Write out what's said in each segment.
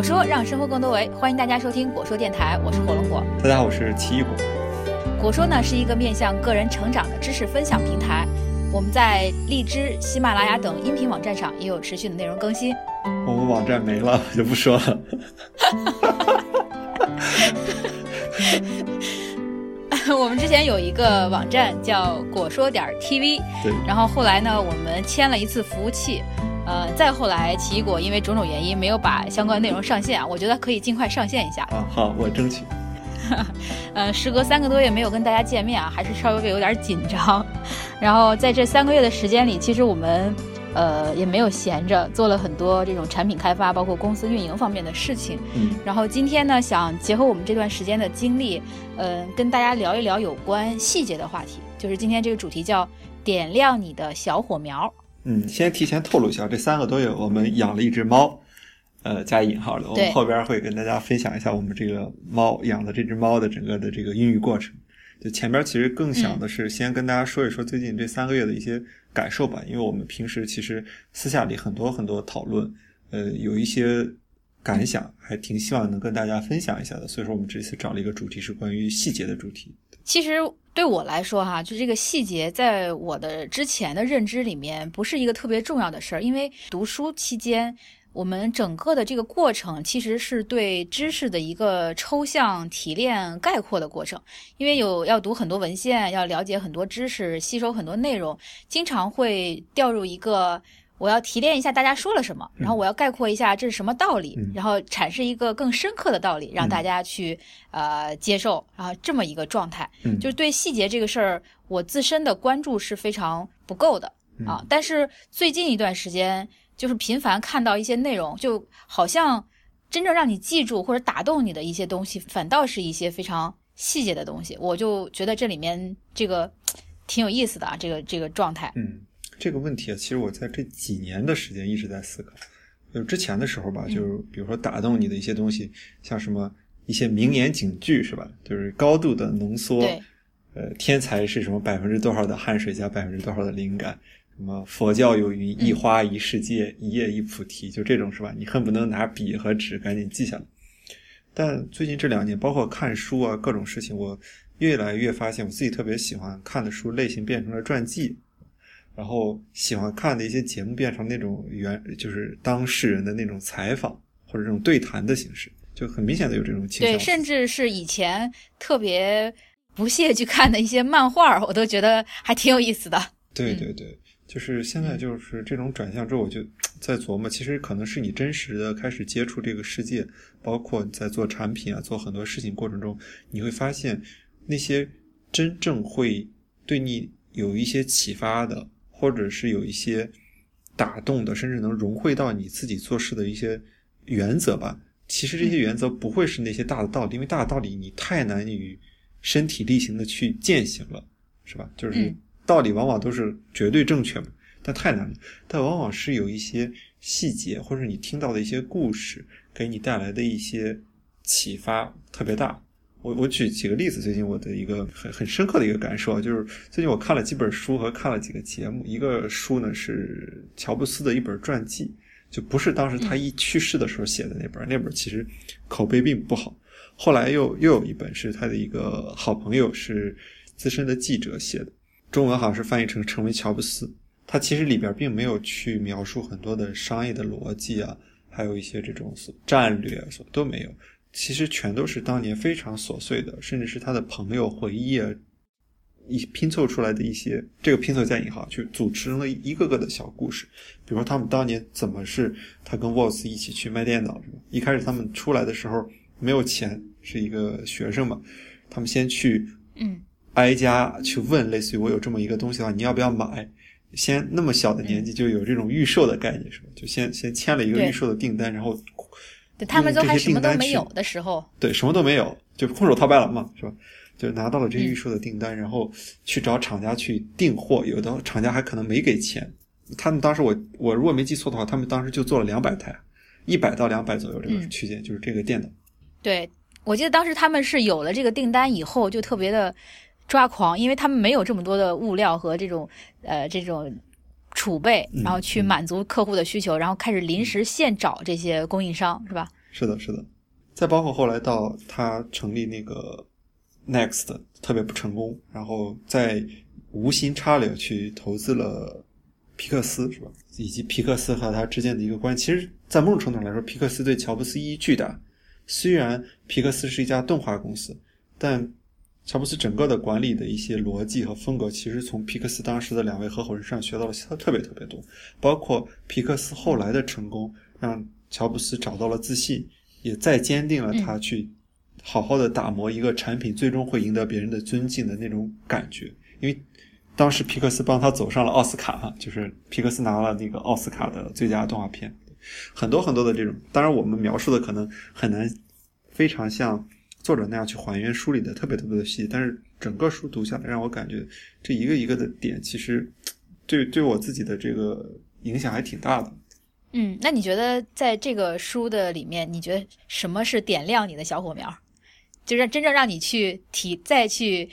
果说让生活更多维，欢迎大家收听果说电台，我是火龙果。大家好，我是奇异果。果说呢是一个面向个人成长的知识分享平台，我们在荔枝、喜马拉雅等音频网站上也有持续的内容更新。我们网站没了，就不说了。我们之前有一个网站叫果说点 TV，对，然后后来呢，我们签了一次服务器，呃，再后来奇异果因为种种原因没有把相关内容上线啊，我觉得可以尽快上线一下。啊，好，我争取。呃，时隔三个多月没有跟大家见面啊，还是稍微有点紧张。然后在这三个月的时间里，其实我们呃也没有闲着，做了很多这种产品开发，包括公司运营方面的事情。嗯，然后今天呢，想结合我们这段时间的经历，呃，跟大家聊一聊有关细节的话题。就是今天这个主题叫点亮你的小火苗。嗯，先提前透露一下，这三个多月我们养了一只猫。呃，加引号的，我们后边会跟大家分享一下我们这个猫养的这只猫的整个的这个孕育过程。就前边其实更想的是先跟大家说一说最近这三个月的一些感受吧，因为我们平时其实私下里很多很多讨论，呃，有一些感想，还挺希望能跟大家分享一下的。所以说，我们这次找了一个主题是关于细节的主题。其实对我来说，哈，就这个细节，在我的之前的认知里面，不是一个特别重要的事儿，因为读书期间。我们整个的这个过程，其实是对知识的一个抽象提炼、概括的过程。因为有要读很多文献，要了解很多知识，吸收很多内容，经常会掉入一个我要提炼一下大家说了什么，然后我要概括一下这是什么道理，然后阐释一个更深刻的道理，让大家去呃接受啊这么一个状态。就是对细节这个事儿，我自身的关注是非常不够的啊。但是最近一段时间。就是频繁看到一些内容，就好像真正让你记住或者打动你的一些东西，反倒是一些非常细节的东西。我就觉得这里面这个挺有意思的啊，这个这个状态。嗯，这个问题啊，其实我在这几年的时间一直在思考。就之前的时候吧，就是比如说打动你的一些东西，像什么一些名言警句是吧？就是高度的浓缩。呃，天才是什么？百分之多少的汗水加百分之多少的灵感？什么佛教有云一花一世界，一叶一菩提，就这种是吧？你恨不能拿笔和纸赶紧记下来。但最近这两年，包括看书啊，各种事情，我越来越发现，我自己特别喜欢看的书类型变成了传记，然后喜欢看的一些节目变成那种原就是当事人的那种采访或者这种对谈的形式，就很明显的有这种倾向。对，甚至是以前特别不屑去看的一些漫画，我都觉得还挺有意思的。对对对。就是现在，就是这种转向之后，我就 在琢磨，其实可能是你真实的开始接触这个世界，包括在做产品啊、做很多事情过程中，你会发现那些真正会对你有一些启发的，或者是有一些打动的，甚至能融汇到你自己做事的一些原则吧。其实这些原则不会是那些大的道理，因为大的道理你太难于身体力行的去践行了，是吧？就是。道理往往都是绝对正确嘛，但太难了。但往往是有一些细节，或者你听到的一些故事，给你带来的一些启发特别大。我我举几个例子，最近我的一个很很深刻的一个感受啊，就是最近我看了几本书和看了几个节目。一个书呢是乔布斯的一本传记，就不是当时他一去世的时候写的那本，那本其实口碑并不好。后来又又有一本是他的一个好朋友是资深的记者写的。中文好像是翻译成“成为乔布斯”，它其实里边并没有去描述很多的商业的逻辑啊，还有一些这种战略所都没有，其实全都是当年非常琐碎的，甚至是他的朋友回忆啊，一拼凑出来的一些这个拼凑加引号去组成了一个个的小故事。比如说他们当年怎么是他跟沃斯一起去卖电脑？一开始他们出来的时候没有钱，是一个学生嘛，他们先去嗯。挨家去问，类似于我有这么一个东西的话，你要不要买？先那么小的年纪就有这种预售的概念，是吧？就先先签了一个预售的订单，然后对他们都还什么都没有的时候，对什么都没有，就空手套白狼嘛，是吧？就拿到了这预售的订单，然后去找厂家去订货，有的厂家还可能没给钱。他们当时我我如果没记错的话，他们当时就做了两百台，一百到两百左右这个区间，就是这个电脑。对，我记得当时他们是有了这个订单以后，就特别的。抓狂，因为他们没有这么多的物料和这种呃这种储备，然后去满足客户的需求，然后开始临时现找这些供应商，是吧？是的，是的。再包括后来到他成立那个 Next 特别不成功，然后在无心插柳去投资了皮克斯，是吧？以及皮克斯和他之间的一个关系，其实，在某种程度上来说，皮克斯对乔布斯意义巨大。虽然皮克斯是一家动画公司，但乔布斯整个的管理的一些逻辑和风格，其实从皮克斯当时的两位合伙人身上学到了特别特别多。包括皮克斯后来的成功，让乔布斯找到了自信，也再坚定了他去好好的打磨一个产品，最终会赢得别人的尊敬的那种感觉。因为当时皮克斯帮他走上了奥斯卡嘛，就是皮克斯拿了那个奥斯卡的最佳动画片。很多很多的这种，当然我们描述的可能很难非常像作者那样去还原梳理的特别特别的细，但是整个书读下来，让我感觉这一个一个的点，其实对对我自己的这个影响还挺大的。嗯，那你觉得在这个书的里面，你觉得什么是点亮你的小火苗？就是真正让你去提再去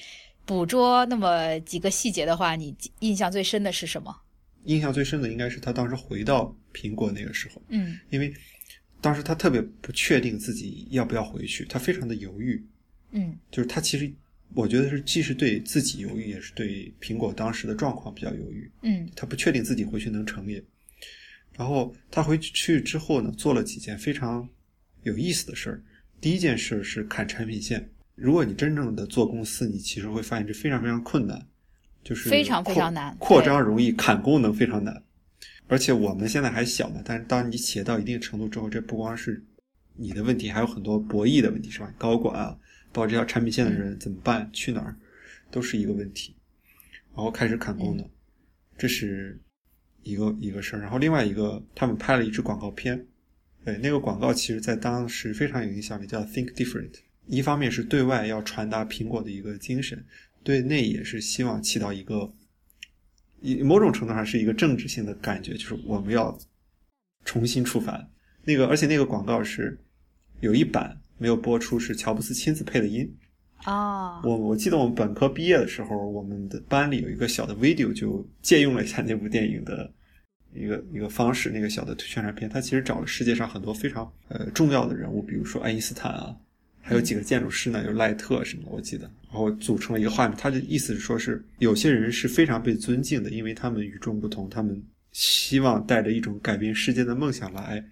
捕捉那么几个细节的话，你印象最深的是什么？印象最深的应该是他当时回到苹果那个时候，嗯，因为当时他特别不确定自己要不要回去，他非常的犹豫，嗯，就是他其实我觉得是既是对自己犹豫，也是对苹果当时的状况比较犹豫，嗯，他不确定自己回去能成也，然后他回去之后呢，做了几件非常有意思的事儿。第一件事是砍产品线，如果你真正的做公司，你其实会发现这非常非常困难。就是非常非常难，扩张容易，砍功能非常难。而且我们现在还小嘛，但是当你企业到一定程度之后，这不光是你的问题，还有很多博弈的问题，是吧？高管啊，包括这条产品线的人怎么办？去哪儿，都是一个问题。然后开始砍功能，这是一个一个事儿。然后另外一个，他们拍了一支广告片，对那个广告，其实在当时非常有影响力，叫 Think Different。一方面是对外要传达苹果的一个精神。对内也是希望起到一个，以某种程度上是一个政治性的感觉，就是我们要重新出发。那个，而且那个广告是有一版没有播出，是乔布斯亲自配的音。啊，我我记得我们本科毕业的时候，我们的班里有一个小的 video，就借用了一下那部电影的一个一个方式，那个小的宣传片。它其实找了世界上很多非常呃重要的人物，比如说爱因斯坦啊。还有几个建筑师呢，有赖特什么，我记得，然后组成了一个画面。他的意思是说，是有些人是非常被尊敬的，因为他们与众不同，他们希望带着一种改变世界的梦想来，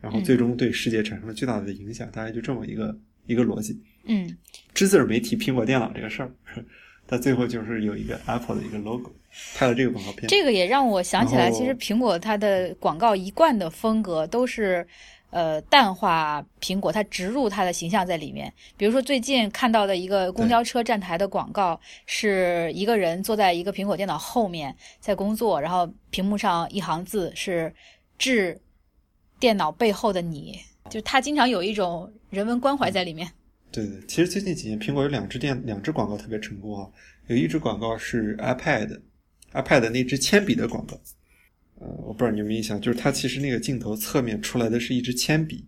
然后最终对世界产生了巨大的影响。大概就这么一个一个逻辑。嗯，只字儿没提苹果电脑这个事儿，但最后就是有一个 Apple 的一个 logo，拍了这个广告片。这个也让我想起来，其实苹果它的广告一贯的风格都是。呃，淡化苹果，它植入它的形象在里面。比如说，最近看到的一个公交车站台的广告，是一个人坐在一个苹果电脑后面在工作，然后屏幕上一行字是“致电脑背后的你”，就他经常有一种人文关怀在里面。对对，其实最近几年，苹果有两支电两支广告特别成功啊，有一支广告是 iPad，iPad 那支铅笔的广告。呃，我不知道你有没有印象，就是它其实那个镜头侧面出来的是一支铅笔，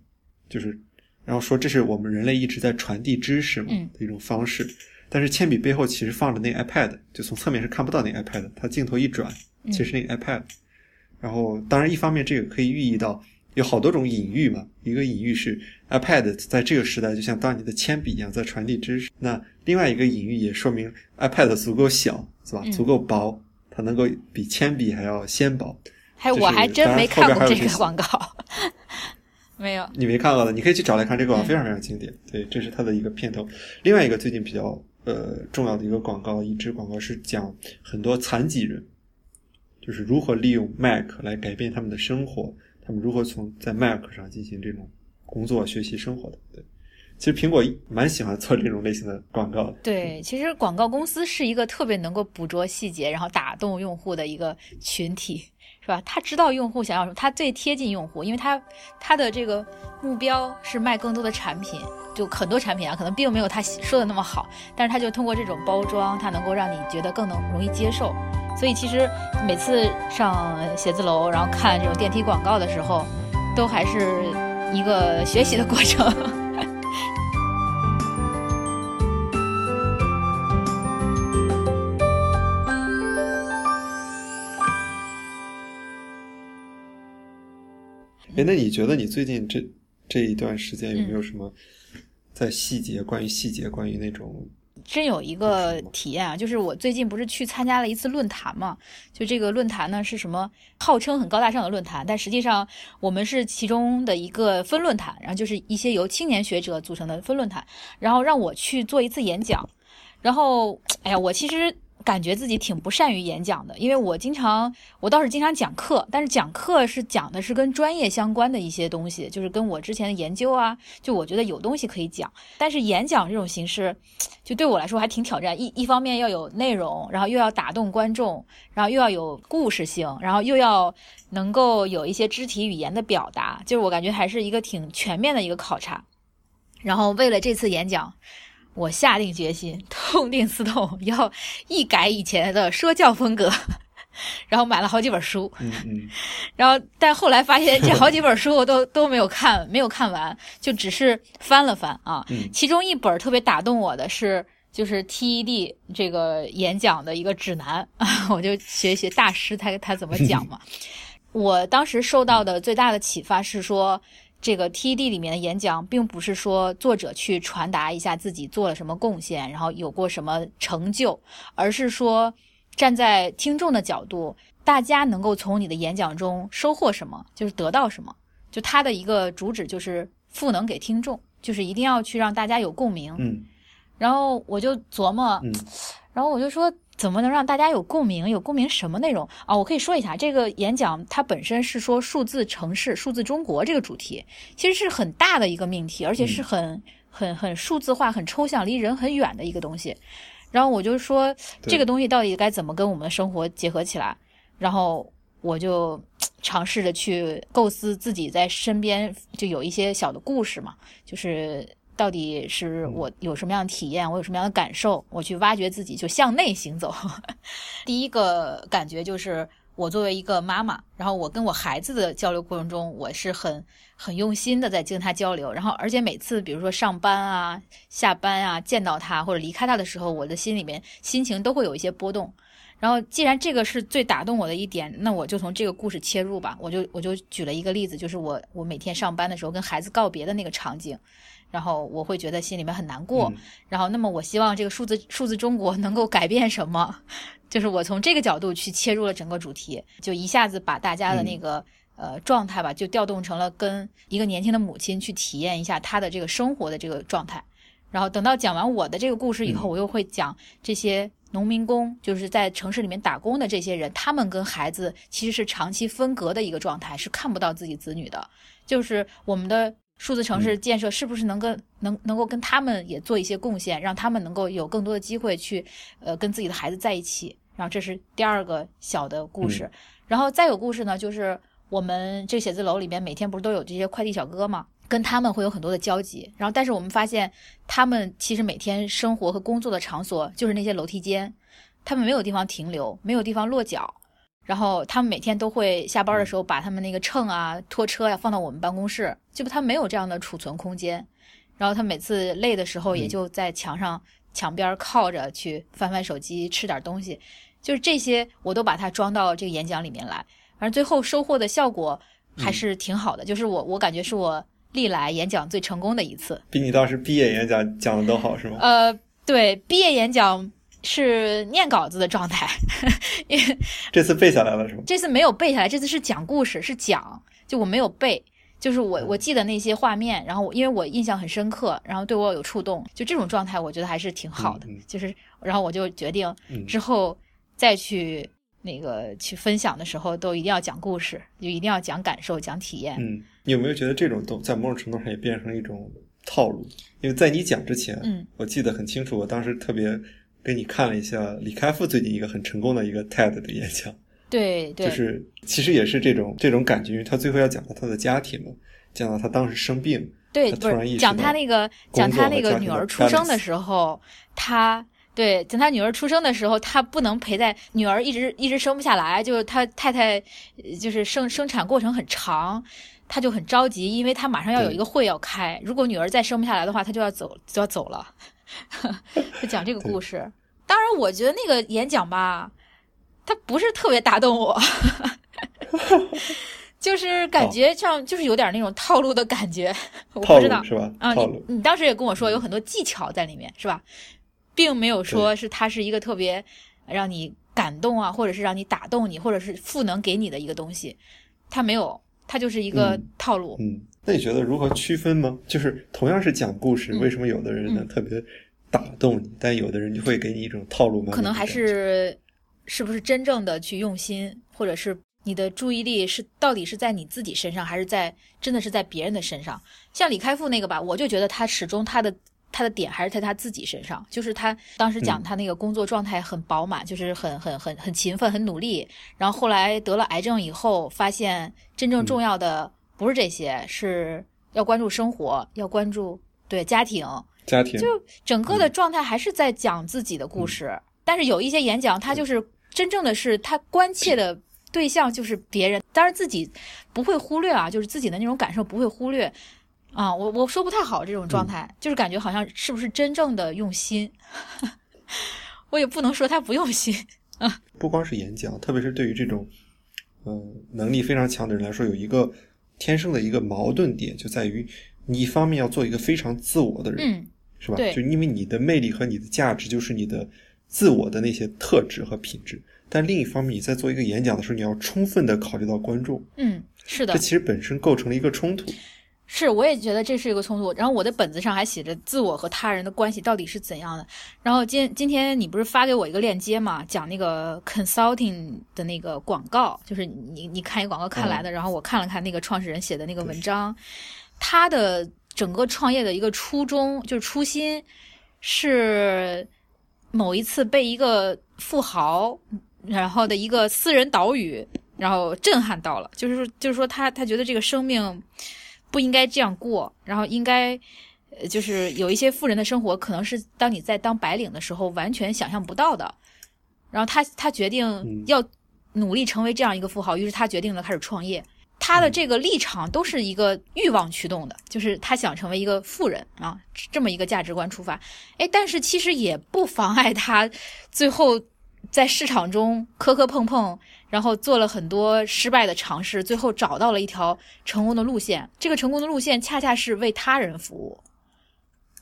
就是，然后说这是我们人类一直在传递知识嘛的一种方式，但是铅笔背后其实放着那 iPad，就从侧面是看不到那 iPad，它镜头一转，其实那个 iPad，然后当然一方面这个可以寓意到有好多种隐喻嘛，一个隐喻是 iPad 在这个时代就像当年的铅笔一样在传递知识，那另外一个隐喻也说明 iPad 足够小，是吧？足够薄，它能够比铅笔还要纤薄。还我还真没看过这个广告，没有。你没看过的，你可以去找来看，这个广告非常非常经典。对，这是它的一个片头。另外一个最近比较呃重要的一个广告，一支广告是讲很多残疾人，就是如何利用 Mac 来改变他们的生活，他们如何从在 Mac 上进行这种工作、学习、生活的。对，其实苹果蛮喜欢做这种类型的广告的。对，其实广告公司是一个特别能够捕捉细节，然后打动用户的一个群体。是吧？他知道用户想要什么，他最贴近用户，因为他他的这个目标是卖更多的产品，就很多产品啊，可能并没有他说的那么好，但是他就通过这种包装，他能够让你觉得更能容易接受。所以其实每次上写字楼，然后看这种电梯广告的时候，都还是一个学习的过程。哎，那你觉得你最近这这一段时间有没有什么在细节关于细节关于那种？真有一个体验啊，就是我最近不是去参加了一次论坛嘛？就这个论坛呢是什么？号称很高大上的论坛，但实际上我们是其中的一个分论坛，然后就是一些由青年学者组成的分论坛，然后让我去做一次演讲，然后哎呀，我其实。感觉自己挺不善于演讲的，因为我经常，我倒是经常讲课，但是讲课是讲的是跟专业相关的一些东西，就是跟我之前的研究啊，就我觉得有东西可以讲。但是演讲这种形式，就对我来说还挺挑战。一一方面要有内容，然后又要打动观众，然后又要有故事性，然后又要能够有一些肢体语言的表达，就是我感觉还是一个挺全面的一个考察。然后为了这次演讲。我下定决心，痛定思痛，要一改以前的说教风格，然后买了好几本书。嗯嗯。然后，但后来发现这好几本书我都都没有看，没有看完，就只是翻了翻啊。嗯。其中一本特别打动我的是，就是 TED 这个演讲的一个指南啊，我就学学大师他他怎么讲嘛。我当时受到的最大的启发是说。这个 TED 里面的演讲，并不是说作者去传达一下自己做了什么贡献，然后有过什么成就，而是说站在听众的角度，大家能够从你的演讲中收获什么，就是得到什么。就他的一个主旨就是赋能给听众，就是一定要去让大家有共鸣。嗯，然后我就琢磨，然后我就说。怎么能让大家有共鸣？有共鸣什么内容啊？我可以说一下，这个演讲它本身是说数字城市、数字中国这个主题，其实是很大的一个命题，而且是很很很数字化、很抽象、离人很远的一个东西。然后我就说，这个东西到底该怎么跟我们的生活结合起来？然后我就尝试着去构思自己在身边就有一些小的故事嘛，就是。到底是我有什么样的体验，我有什么样的感受，我去挖掘自己，就向内行走。第一个感觉就是，我作为一个妈妈，然后我跟我孩子的交流过程中，我是很很用心的在跟他交流，然后而且每次比如说上班啊、下班啊，见到他或者离开他的时候，我的心里面心情都会有一些波动。然后既然这个是最打动我的一点，那我就从这个故事切入吧。我就我就举了一个例子，就是我我每天上班的时候跟孩子告别的那个场景。然后我会觉得心里面很难过，然后那么我希望这个数字数字中国能够改变什么？就是我从这个角度去切入了整个主题，就一下子把大家的那个呃状态吧，就调动成了跟一个年轻的母亲去体验一下她的这个生活的这个状态。然后等到讲完我的这个故事以后，我又会讲这些农民工，就是在城市里面打工的这些人，他们跟孩子其实是长期分隔的一个状态，是看不到自己子女的，就是我们的。数字城市建设是不是能跟能能够跟他们也做一些贡献，让他们能够有更多的机会去呃跟自己的孩子在一起？然后这是第二个小的故事，然后再有故事呢，就是我们这写字楼里边每天不是都有这些快递小哥吗？跟他们会有很多的交集。然后但是我们发现，他们其实每天生活和工作的场所就是那些楼梯间，他们没有地方停留，没有地方落脚。然后他们每天都会下班的时候把他们那个秤啊、拖车呀放到我们办公室，就他没有这样的储存空间。然后他每次累的时候，也就在墙上墙边靠着去翻翻手机、吃点东西。就是这些，我都把它装到这个演讲里面来。反正最后收获的效果还是挺好的，就是我我感觉是我历来演讲最成功的一次。比你当时毕业演讲讲的都好是吗？呃，对，毕业演讲。是念稿子的状态，因为 这次背下来了是吗？这次没有背下来，这次是讲故事，是讲，就我没有背，就是我我记得那些画面，然后因为我印象很深刻，然后对我有触动，就这种状态，我觉得还是挺好的。就是，然后我就决定之后再去那个去分享的时候，都一定要讲故事，就一定要讲感受、讲体验。嗯，你有没有觉得这种都在某种程度上也变成一种套路？因为在你讲之前，嗯，我记得很清楚，我当时特别。给你看了一下李开复最近一个很成功的一个 TED 的演讲，对对，就是其实也是这种这种感觉，因为他最后要讲到他的家庭嘛，讲到他当时生病，对，突然讲他那个讲他那个女儿出生的时候，他对讲他女儿出生的时候，他不能陪在女儿一直一直生不下来，就是他太太就是生生产过程很长，他就很着急，因为他马上要有一个会要开，如果女儿再生不下来的话，他就要走就要走了，就 讲这个故事。当然，我觉得那个演讲吧，他不是特别打动我，就就是感觉像就是有点那种套路的感觉，我套不知道路是吧？啊，你你当时也跟我说有很多技巧在里面，是吧？并没有说是它是一个特别让你感动啊，或者是让你打动你，或者是赋能给你的一个东西，它没有，它就是一个嗯套路。嗯，那你觉得如何区分吗？就是同样是讲故事，嗯为什么有的人呢、嗯特别打动你，但有的人就会给你一种套路吗？可能还是是不是真正的去用心，或者是你的注意力是到底是在你自己身上，还是在真的是在别人的身上？像李开复那个吧，我就觉得他始终他的他的点还是在他自己身上，就是他当时讲嗯他那个工作状态很饱满，就是很很很很勤奋、很努力，然后后来得了癌症以后，发现真正重要的不是这些，是要关注生活，要关注对家庭，家庭，就整个的状态还是在讲自己的故事，但是有一些演讲，他就是真正的是他关切的对象就是别人，当然自己不会忽略啊，就是自己的那种感受不会忽略。啊。我我说不太好这种状态，就是感觉好像是不是真正的用心，我也不能说他不用心。啊。不光是演讲，特别是对于这种，呃，能力非常强的人来说，有一个天生的一个矛盾点，就在于你一方面要做一个非常自我的人，嗯，是吧？就因为你的魅力和你的价值就是你的自我的那些特质和品质，但另一方面，你在做一个演讲的时候，你要充分的考虑到观众，嗯，是的这，其实本身构成了一个冲突。是，我也觉得这是一个冲突。然后我的本子上还写着自我和他人的关系到底是怎样的。然后今今天你不是发给我一个链接嘛，讲那个 consulting 的那个广告，就是你你看一个广告看来的。然后我看了看那个创始人写的那个文章，他的整个创业的一个初衷就是初心是某一次被一个富豪然后的一个私人岛屿，然后震撼到了，就是说就是说他他觉得这个生命。不应该这样过，然后应该，呃，就是有一些富人的生活，可能是当你在当白领的时候完全想象不到的。然后他他决定要努力成为这样一个富豪，于是他决定了开始创业。他的这个立场都是一个欲望驱动的，就是他想成为一个富人啊，这么一个价值观出发。哎，但是其实也不妨碍他最后在市场中磕磕碰碰。然后做了很多失败的尝试，最后找到了一条成功的路线。这个成功的路线恰恰是为他人服务，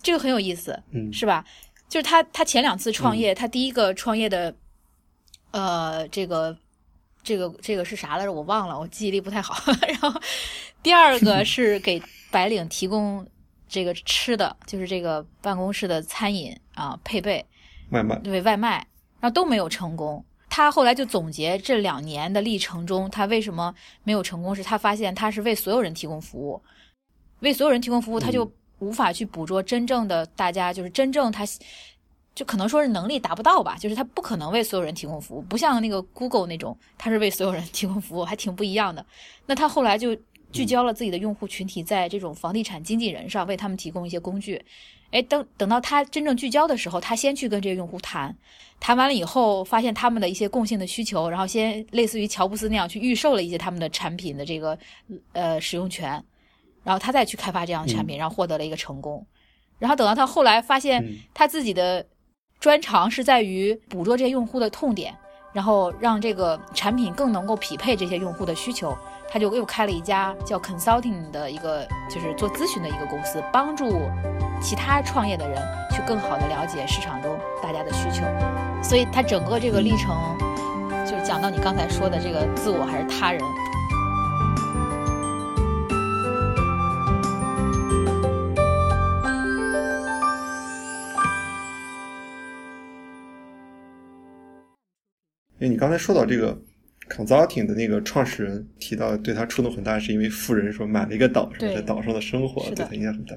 这个很有意思，嗯，是吧？就是他他前两次创业，嗯、他第一个创业的，呃，这个这个这个是啥来着？我忘了，我记忆力不太好。然后第二个 是给白领提供这个吃的，就是这个办公室的餐饮啊配备外卖，对外卖，都没有成功。他后来就总结这两年的历程中，他为什么没有成功？是他发现他是为所有人提供服务，为所有人提供服务，他就无法去捕捉真正的大家，就是真正他，就可能说是能力达不到吧，就是他不可能为所有人提供服务，不像那个 Google 那种，他是为所有人提供服务，还挺不一样的。那他后来就聚焦了自己的用户群体在这种房地产经纪人上，为他们提供一些工具。哎，等等到他真正聚焦的时候，他先去跟这些用户谈，谈完了以后，发现他们的一些共性的需求，然后先类似于乔布斯那样去预售了一些他们的产品的这个呃使用权，然后他再去开发这样的产品，然后获得了一个成功。然后等到他后来发现他自己的专长是在于捕捉这些用户的痛点，然后让这个产品更能够匹配这些用户的需求，他就又开了一家叫 consulting 的一个就是做咨询的一个公司，帮助。其他创业的人去更好的了解市场中大家的需求，所以他整个这个历程，就是讲到你刚才说的这个自我还是他人。因为你刚才说到这个 consulting 的那个创始人提到，对他触动很大，是因为富人说买了一个岛，在岛上的生活对他影响很大。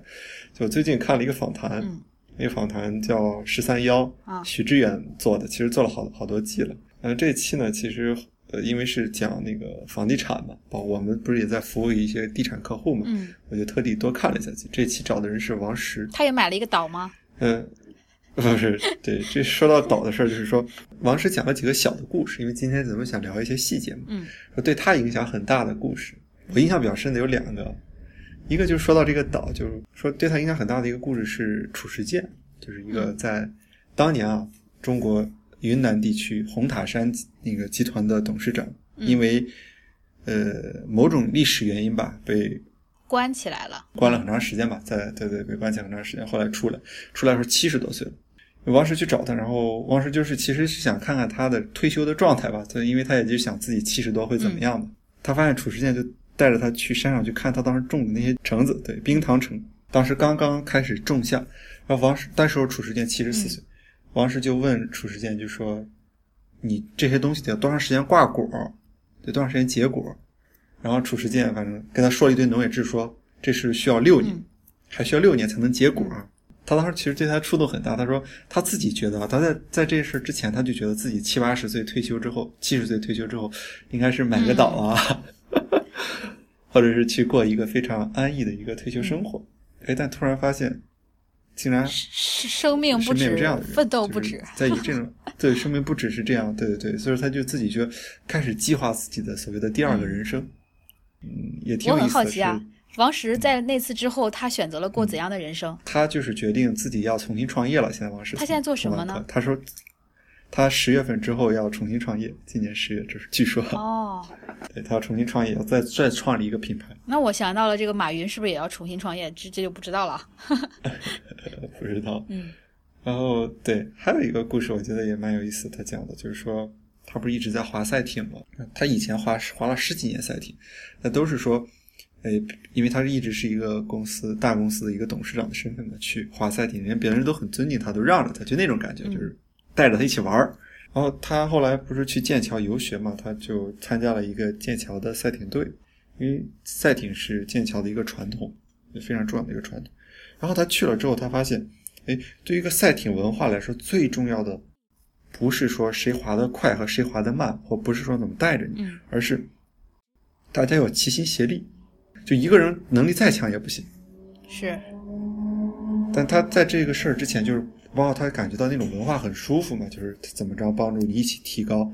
就最近看了一个访谈，嗯、那个访谈叫《十三幺》，啊，许知远做的，其实做了好好多季了。嗯，这一期呢，其实呃，因为是讲那个房地产嘛，包我们不是也在服务一些地产客户嘛，嗯，我就特地多看了一下。这期找的人是王石，他也买了一个岛吗？嗯。不是，对，这说到岛的事儿，就是说王石讲了几个小的故事，因为今天咱们想聊一些细节嘛，嗯，说对他影响很大的故事，我印象比较深的有两个，一个就是说到这个岛，就是说对他影响很大的一个故事是褚时健，就是一个在当年啊中国云南地区红塔山那个集团的董事长，因为呃某种历史原因吧，被关起来了，关了很长时间吧，在对对被关起来很长时间，后来出来，出来时候七十多岁了。王石去找他，然后王石就是其实是想看看他的退休的状态吧，所以因为他也就想自己七十多会怎么样嘛。他发现褚时健就带着他去山上去看他当时种的那些橙子，对，冰糖橙，当时刚刚开始种下。然后王石那时候褚时健七十四岁，王石就问褚时健就说：“你这些东西得多长时间挂果？得多长时间结果？”然后褚时健反正跟他说了一堆农业知识，说这是需要六年，还需要六年才能结果。他当时其实对他触动很大。他说他自己觉得啊，他在在这事之前，他就觉得自己七八十岁退休之后，七十岁退休之后，应该是买个岛啊，或者是去过一个非常安逸的一个退休生活。哎，但突然发现，竟然生命不止这样，奋斗不止，在以这种对生命不只是这样，对对对，所以说他就自己就开始计划自己的所谓的第二个人生。嗯，也挺有意思的。我很好奇啊。王石在那次之后，他选择了过怎样的人生？他就是决定自己要重新创业了。现在王石，他现在做什么呢？他说，他十月份之后要重新创业。今年十月，这是据说。哦，对他要重新创业，要再再创立一个品牌。那我想到了，这个马云是不是也要重新创业？这这就不知道了。不知道。嗯。然后，对，还有一个故事，我觉得也蛮有意思。他讲的就是说，他不是一直在划赛艇吗？他以前划划了十几年赛艇，那都是说。哎，因为他是一直是一个公司大公司的一个董事长的身份嘛，去华赛艇，人别人都很尊敬他，都让着他，就那种感觉，就是带着他一起玩儿。然后他后来不是去剑桥游学嘛，他就参加了一个剑桥的赛艇队，因为赛艇是剑桥的一个传统，非常重要的一个传统。然后他去了之后，他发现，哎，对于一个赛艇文化来说，最重要的不是说谁划得快和谁划得慢，或不是说怎么带着你，而是大家要齐心协力。就一个人能力再强也不行，是。但他在这个事儿之前，就是包括他感觉到那种文化很舒服嘛，就是怎么着帮助你一起提高，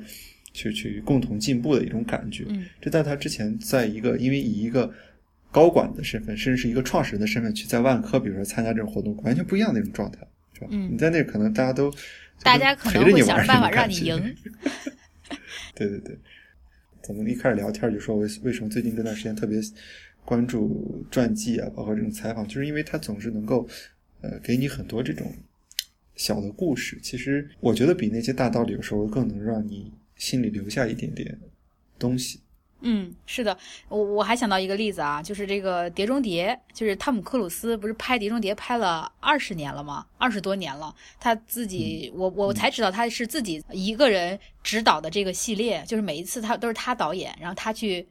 去去共同进步的一种感觉。嗯，这在他之前，在一个因为以一个高管的身份，甚至是一个创始人的身份去在万科，比如说参加这种活动，完全不一样的那种状态，是吧？嗯，你在那可能大家都大家可能会想办法让你赢。对对对，咱们一开始聊天就说为为什么最近这段时间特别。关注传记啊，包括这种采访，就是因为他总是能够，呃，给你很多这种小的故事。其实我觉得比那些大道理有时候更能让你心里留下一点点东西。嗯，是的，我我还想到一个例子啊，就是这个《碟中谍》，就是汤姆克鲁斯不是拍《碟中谍》拍了二十年了吗？二十多年了，他自己，我我才知道他是自己一个人执导的这个系列，就是每一次他都是他导演，然后他去。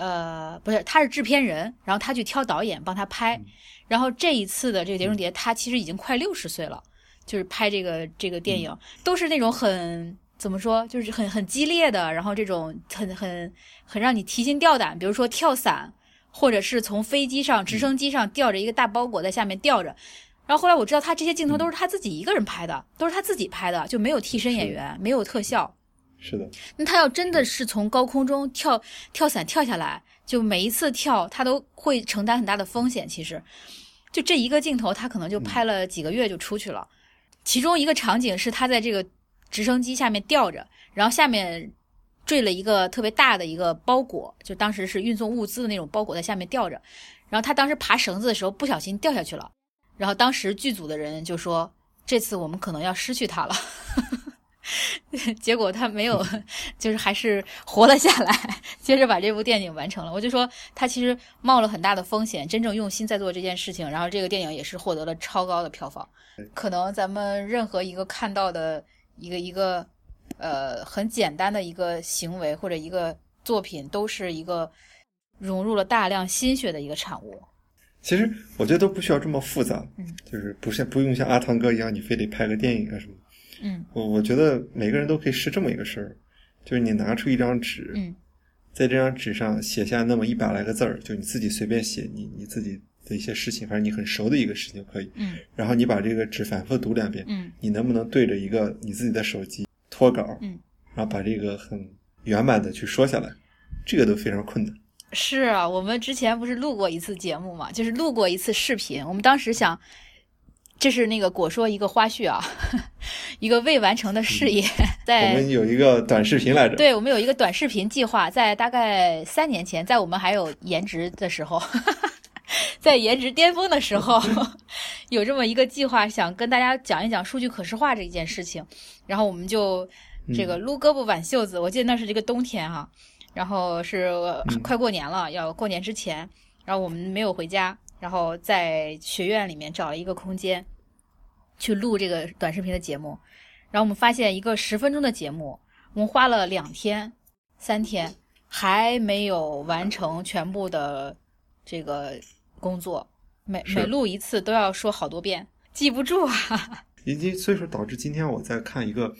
呃，不是，他是制片人，然后他去挑导演帮他拍，然后这一次的这个《碟中谍》，他其实已经快六十岁了，就是拍这个这个电影，都是那种很怎么说，就是很很激烈的，然后这种很很很让你提心吊胆，比如说跳伞，或者是从飞机上、直升机上吊着一个大包裹在下面吊着，然后后来我知道他这些镜头都是他自己一个人拍的，都是他自己拍的，就没有替身演员，没有特效。是的，那他要真的是从高空中跳跳伞跳下来，就每一次跳他都会承担很大的风险。其实，就这一个镜头，他可能就拍了几个月就出去了。其中一个场景是他在这个直升机下面吊着，然后下面坠了一个特别大的一个包裹，就当时是运送物资的那种包裹在下面吊着。然后他当时爬绳子的时候不小心掉下去了，然后当时剧组的人就说：“这次我们可能要失去他了。” 结果他没有，就是还是活了下来，接着把这部电影完成了。我就说他其实冒了很大的风险，真正用心在做这件事情，然后这个电影也是获得了超高的票房。可能咱们任何一个看到的一个一个呃很简单的一个行为或者一个作品，都是一个融入了大量心血的一个产物。其实我觉得都不需要这么复杂，嗯，就是不像不用像阿汤哥一样，你非得拍个电影啊什么。嗯，我我觉得每个人都可以试这么一个事儿，就是你拿出一张纸，嗯，在这张纸上写下那么一百来个字儿，就你自己随便写，你你自己的一些事情，反正你很熟的一个事情就可以，嗯，然后你把这个纸反复读两遍，嗯，你能不能对着一个你自己的手机脱稿，嗯，然后把这个很圆满的去说下来，这个都非常困难。是啊，我们之前不是录过一次节目嘛，就是录过一次视频，我们当时想。这是那个果说一个花絮啊，一个未完成的事业，在我们有一个短视频来着，对我们有一个短视频计划，在大概三年前，在我们还有颜值的时候，在颜值巅峰的时候，有这么一个计划，想跟大家讲一讲数据可视化这一件事情。然后我们就这个撸胳膊挽袖子，我记得那是这个冬天哈，然后是快过年了，要过年之前，然后我们没有回家，然后在学院里面找了一个空间去录这个短视频的节目。然后我们发现一个十分钟的节目，我们花了两天、三天还没有完成全部的这个工作，每每录一次都要说好多遍，记不住啊。以及所以说导致今天我在看一个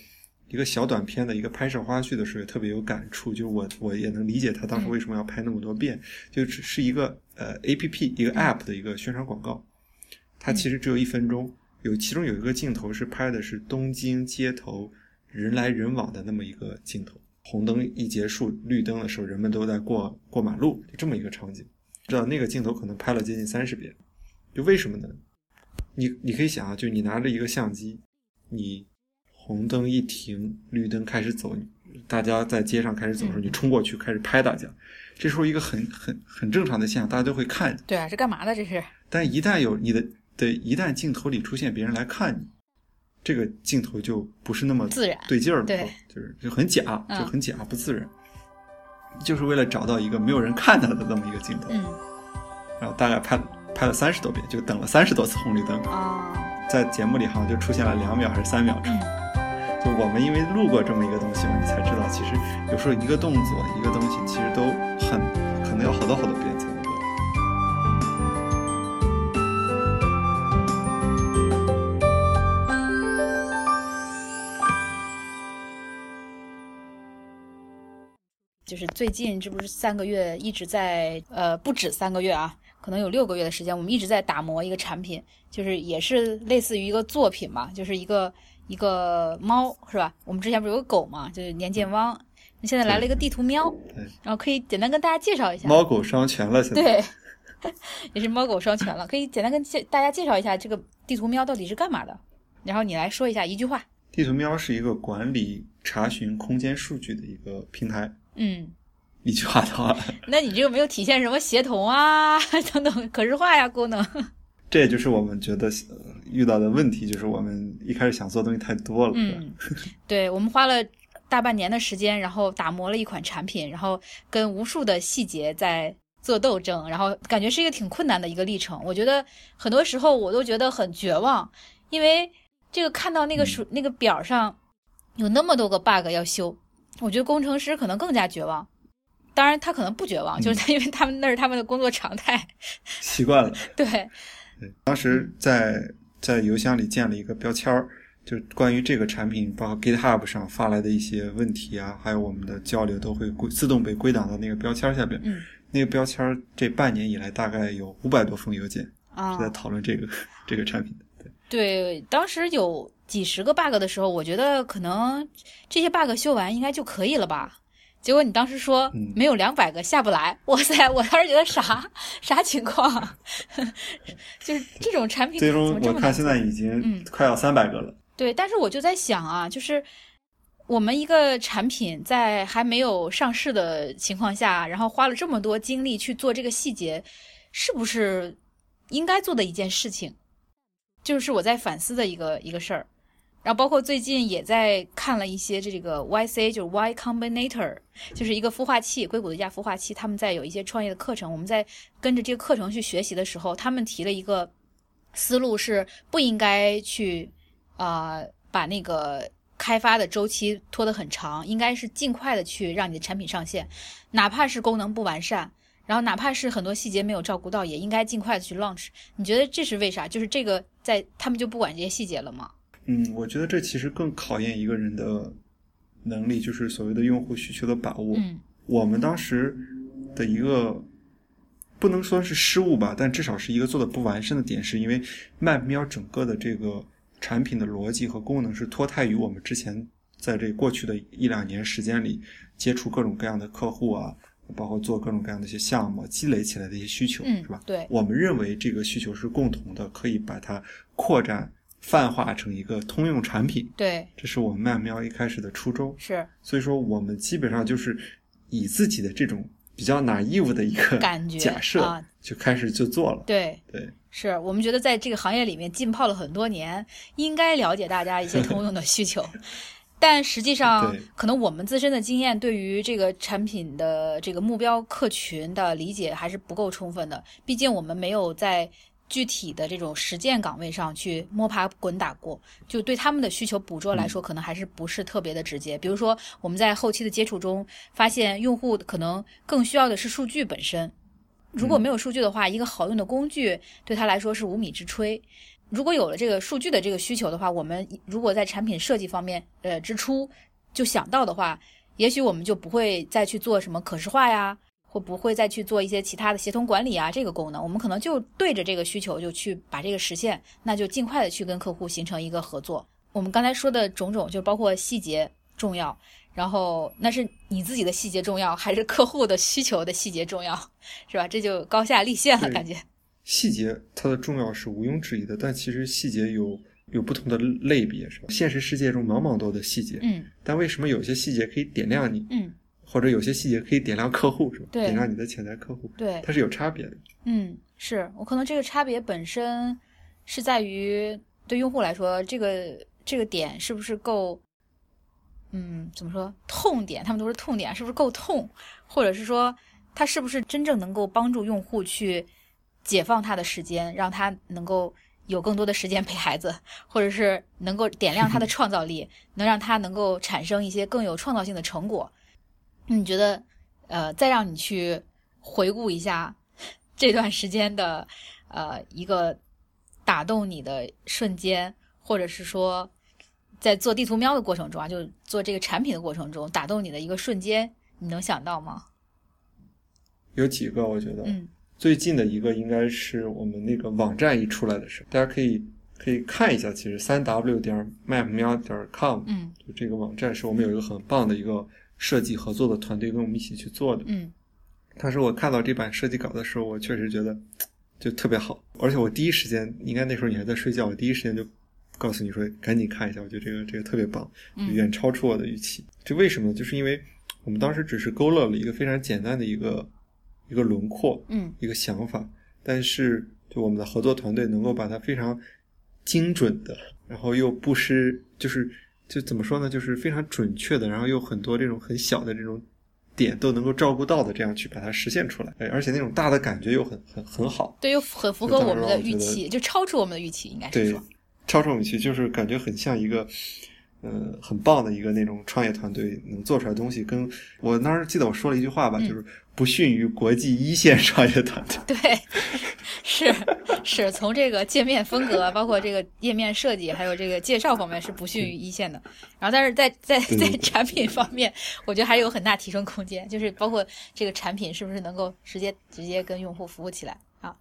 一个小短片的一个拍摄花絮的时候，也特别有感触。就我我也能理解他当时为什么要拍那么多遍，就只是一个呃 A P P 一个 App 的一个宣传广告，它其实只有一分钟。有其中有一个镜头是拍的是东京街头人来人往的那么一个镜头，红灯一结束，绿灯的时候，人们都在过过马路，就这么一个场景。知道那个镜头可能拍了接近三十遍，就为什么呢？你你可以想啊，就你拿着一个相机，你红灯一停，绿灯开始走，大家在街上开始走的时候，你冲过去开始拍大家，这时候一个很很很正常的现象，大家都会看。对啊，这干嘛的这是？但一旦有你的。对，一旦镜头里出现别人来看你，这个镜头就不是那么自然对劲儿了，对，就是就很假，就很假，不自然。就是为了找到一个没有人看他的这么一个镜头，嗯，然后大概拍拍了三十多遍，就等了三十多次红绿灯啊，在节目里好像就出现了两秒还是三秒钟。就我们因为录过这么一个东西嘛，你才知道，其实有时候一个动作一个东西其实都很可能要好多好多遍才。就是最近这不是三个月一直在呃不止三个月啊，可能有六个月的时间，我们一直在打磨一个产品，就是也是类似于一个作品嘛，就是一个一个猫是吧？我们之前不是有个狗嘛，就是年见汪，那现在来了一个地图喵，然后可以简单跟大家介绍一下。猫狗双全了，现在对，也是猫狗双全了，可以简单跟介大家介绍一下这个地图喵到底是干嘛的，然后你来说一下一句话。地图喵是一个管理查询空间数据的一个平台。嗯，一句话的话，那你这个没有体现什么协同啊 等等可视化呀功能。这也就是我们觉得遇到的问题，就是我们一开始想做的东西太多了。嗯，对，我们花了大半年的时间，然后打磨了一款产品，然后跟无数的细节在做斗争，然后感觉是一个挺困难的一个历程。我觉得很多时候我都觉得很绝望，因为这个看到那个数那个表上有那么多个 bug 要修。我觉得工程师可能更加绝望，当然他可能不绝望，就是因为他们那是他们的工作常态，习惯了。对，对，当时在在邮箱里建了一个标签儿，就关于这个产品，包括 GitHub 上发来的一些问题啊，还有我们的交流，都会归自动被归档到那个标签下边。嗯，那个标签这半年以来大概有五百多封邮件啊是在讨论这个这个产品的。对，对，当时有。几十个 bug 的时候，我觉得可能这些 bug 修完应该就可以了吧？结果你当时说没有两百个下不来，哇塞！我当时觉得啥啥情况？就是这种产品最终我看现在已经快要三百个了。对，但是我就在想啊，就是我们一个产品在还没有上市的情况下，然后花了这么多精力去做这个细节，是不是应该做的一件事情？就是我在反思的一个一个事儿。然后包括最近也在看了一些这个 YC，就是 Y Combinator，就是一个孵化器，硅谷的一家孵化器。他们在有一些创业的课程，我们在跟着这个课程去学习的时候，他们提了一个思路是不应该去啊把那个开发的周期拖得很长，应该是尽快的去让你的产品上线，哪怕是功能不完善，然后哪怕是很多细节没有照顾到，也应该尽快的去 launch。你觉得这是为啥？就是这个在他们就不管这些细节了吗？嗯，我觉得这其实更考验一个人的能力，就是所谓的用户需求的把握。嗯，我们当时的一个不能说是失误吧，但至少是一个做的不完善的点，是因为麦喵整个的这个产品的逻辑和功能是脱胎于我们之前在这过去的一两年时间里接触各种各样的客户啊，包括做各种各样的一些项目，积累起来的一些需求，嗯是吧？对我们认为这个需求是共同的，可以把它扩展泛化成一个通用产品，对这是我们曼喵一开始的初衷。是所以说，我们基本上就是以自己的这种比较 naive 的一个感觉假设，啊就开始就做了。对。对，是我们觉得在这个行业里面浸泡了很多年，应该了解大家一些通用的需求。但实际上，可能我们自身的经验对于这个产品的这个目标客群的理解还是不够充分的。毕竟我们没有在具体的这种实践岗位上去摸爬滚打过，就对他们的需求捕捉来说，可能还是不是特别的直接。比如说，我们在后期的接触中发现，用户可能更需要的是数据本身。如果没有数据的话，一个好用的工具对他来说是无米之炊。如果有了这个数据的这个需求的话，我们如果在产品设计方面，呃，之初就想到的话，也许我们就不会再去做什么可视化呀，或不会再去做一些其他的协同管理啊这个功能，我们可能就对着这个需求就去把这个实现，那就尽快的去跟客户形成一个合作。我们刚才说的种种，就包括细节重要，然后那是你自己的细节重要，还是客户的需求的细节重要，是吧？这就高下立现了，感觉。细节它的重要是毋庸置疑的，但其实细节有有不同的类别，是吧？现实世界中茫茫多的细节，嗯但为什么有些细节可以点亮你，嗯，或者有些细节可以点亮客户，是吧？对点亮你的潜在客户，对，它是有差别的。嗯，是我可能这个差别本身是在于对用户来说，这个这个点是不是够，嗯，怎么说痛点？他们都是痛点，是不是够痛？或者是说，它是不是真正能够帮助用户去解放他的时间，让他能够有更多的时间陪孩子，或者是能够点亮他的创造力，能让他能够产生一些更有创造性的成果？你觉得，呃，再让你去回顾一下这段时间的呃一个打动你的瞬间，或者是说在做地图喵的过程中啊，就做这个产品的过程中打动你的一个瞬间，你能想到吗？有几个，我觉得，嗯最近的一个应该是我们那个网站一出来的时候，大家可以可以看一下，其实三 w 点 map 喵点 com 嗯就这个网站是我们有一个很棒的一个设计合作的团队跟我们一起去做的。嗯当时我看到这版设计稿的时候，我确实觉得就特别好，而且我第一时间，应该那时候你还在睡觉，我第一时间就告诉你说赶紧看一下，我觉得这个这个特别棒，嗯远超出我的预期。这为什么呢？就是因为我们当时只是勾勒了一个非常简单的一个一个轮廓，嗯一个想法，但是就我们的合作团队能够把它非常精准的，然后又不失，就是就怎么说呢，就是非常准确的，然后又很多这种很小的这种点都能够照顾到的，这样去把它实现出来，哎，而且那种大的感觉又很很很好，对，又很符合我们的预期，就超出我们的预期，应该是超出我们预期，就是感觉很像一个。呃，很棒的一个那种创业团队能做出来的东西，跟我当时记得我说了一句话吧，嗯就是不逊于国际一线 创业团队。对，是是从这个界面风格，包括这个页面设计，还有这个介绍方面是不逊于一线的。然后，但是在在在产品方面，我觉得还有很大提升空间，就是包括这个产品是不是能够直接直接跟用户服务起来啊？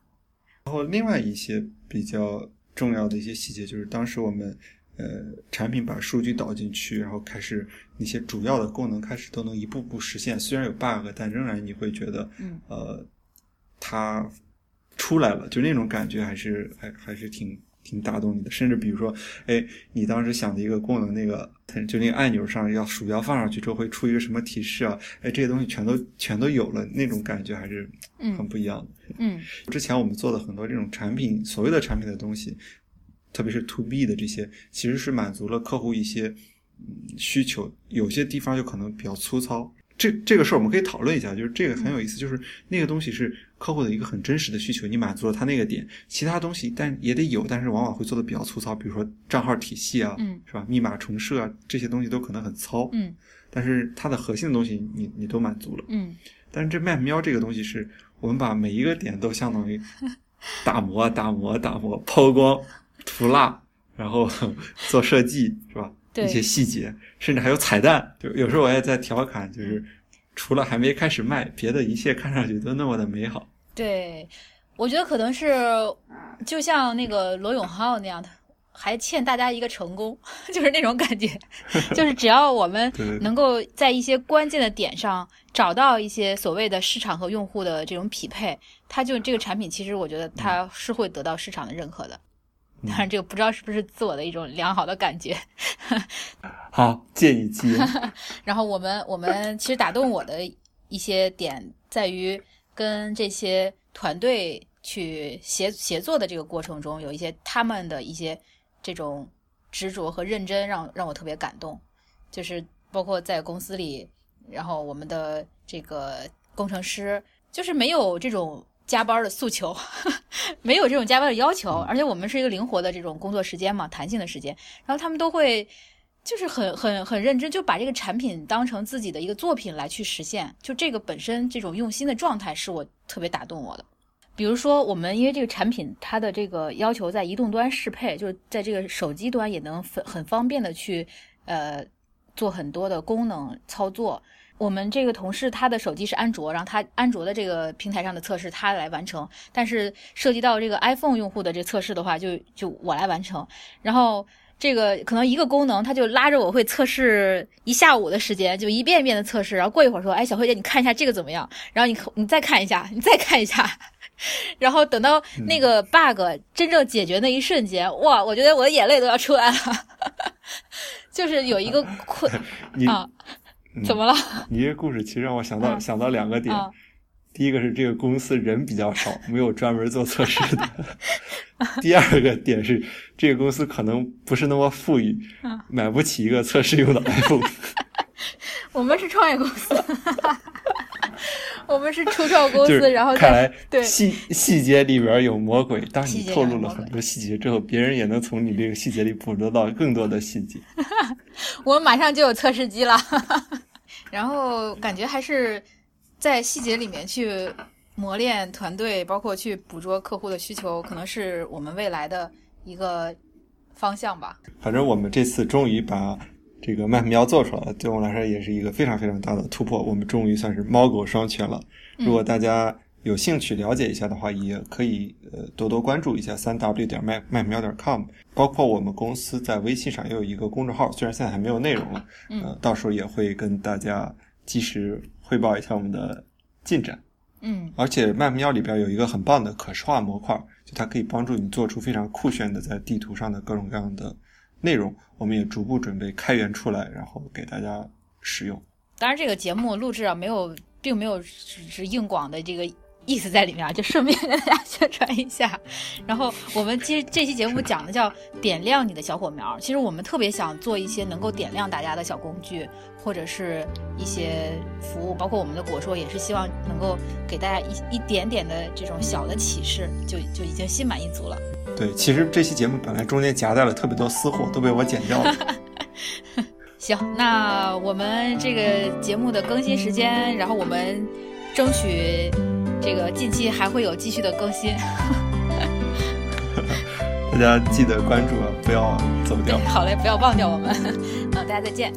然后另外一些比较重要的一些细节，就是当时我们呃产品把数据导进去，然后开始那些主要的功能开始都能一步步实现。虽然有 bug，但仍然你会觉得，嗯呃，它出来了，就那种感觉还是还还是挺挺打动你的。甚至比如说，哎，你当时想的一个功能，那个就那个按钮上要鼠标放上去之后会出一个什么提示啊？哎，这些东西全都全都有了，那种感觉还是很嗯不一样的。嗯之前我们做的很多这种产品，所谓的产品的东西，特别是 to B 的这些，其实是满足了客户一些嗯需求，有些地方就可能比较粗糙。这这个事儿我们可以讨论一下，就是这个很有意思，就是那个东西是客户的一个很真实的需求，你满足了他那个点，其他东西但也得有，但是往往会做的比较粗糙，比如说账号体系啊，嗯是吧？密码重设啊，这些东西都可能很糙，嗯但是它的核心的东西你你都满足了。嗯但是这 Map 喵这个东西是我们把每一个点都相当于 打磨、打磨、打磨、抛光、涂蜡，然后做设计，是吧？对一些细节，甚至还有彩蛋。就有时候我也在调侃，就是除了还没开始卖，别的一切看上去都那么的美好。对，我觉得可能是就像那个罗永浩那样的，还欠大家一个成功，就是那种感觉，就是只要我们能够在一些关键的点上找到一些所谓的市场和用户的这种匹配，它就这个产品其实我觉得它是会得到市场的认可的。当然，这个不知道是不是自我的一种良好的感觉。好，借你吉言。然后我们我们其实打动我的一些点在于跟这些团队去协协作的这个过程中，有一些他们的一些。这种执着和认真让让我特别感动，就是包括在公司里，然后我们的这个工程师就是没有这种加班的诉求，没有这种加班的要求，而且我们是一个灵活的这种工作时间嘛，弹性的时间，然后他们都会就是很很很认真，就把这个产品当成自己的一个作品来去实现，就这个本身这种用心的状态是我特别打动我的。比如说，我们因为这个产品，它的这个要求在移动端适配，就是在这个手机端也能很很方便的去呃做很多的功能操作。我们这个同事他的手机是安卓，然后他安卓的这个平台上的测试他来完成，但是涉及到这个 iPhone 用户的这测试的话，就就我来完成。然后这个可能一个功能，他就拉着我会测试一下午的时间，就一遍一遍的测试，然后过一会儿说，哎，小慧姐，你看一下这个怎么样？然后你你再看一下，你再看一下。然后等到那个 bug 真正解决那一瞬间，哇！我觉得我的眼泪都要出来了。就是有一个困 啊，怎么了？你这故事其实让我想到想到两个点。第一个是这个公司人比较少，没有专门做测试的。第二个点是这个公司可能不是那么富裕，买不起一个测试用的 iPhone。我们是创业公司。我们是初创公司，然后看来 对细细节里边有魔鬼。当你透露了很多细节之后，别人也能从你这个细节里捕捉到更多的细节。我们马上就有测试机了，然后感觉还是在细节里面去磨练团队，包括去捕捉客户的需求，可能是我们未来的一个方向吧。反正我们这次终于把。这个麦喵做出来了，对我们来说也是一个非常非常大的突破。我们终于算是猫狗双全了。如果大家有兴趣了解一下的话，也可以呃多多关注一下三 w 点麦麦喵点 com，包括我们公司在微信上也有一个公众号，虽然现在还没有内容了，呃，到时候也会跟大家及时汇报一下我们的进展。嗯，而且麦喵里边有一个很棒的可视化模块，就它可以帮助你做出非常酷炫的在地图上的各种各样的。内容我们也逐步准备开源出来，然后给大家使用。当然，这个节目录制啊，没有，并没有只是硬广的这个。意思在里面，就顺便 跟大家宣传一下。然后我们其实这期节目讲的叫点亮你的小火苗。其实我们特别想做一些能够点亮大家的小工具，或者是一些服务，包括我们的果硕也是希望能够给大家一一点点的这种小的启示，就就已经心满意足了。对，其实这期节目本来中间夹带了特别多私货，都被我剪掉了。行，那我们这个节目的更新时间，然后我们争取。这个近期还会有继续的更新，大家记得关注啊，不要走掉。好嘞，不要忘掉我们。嗯，大家再见。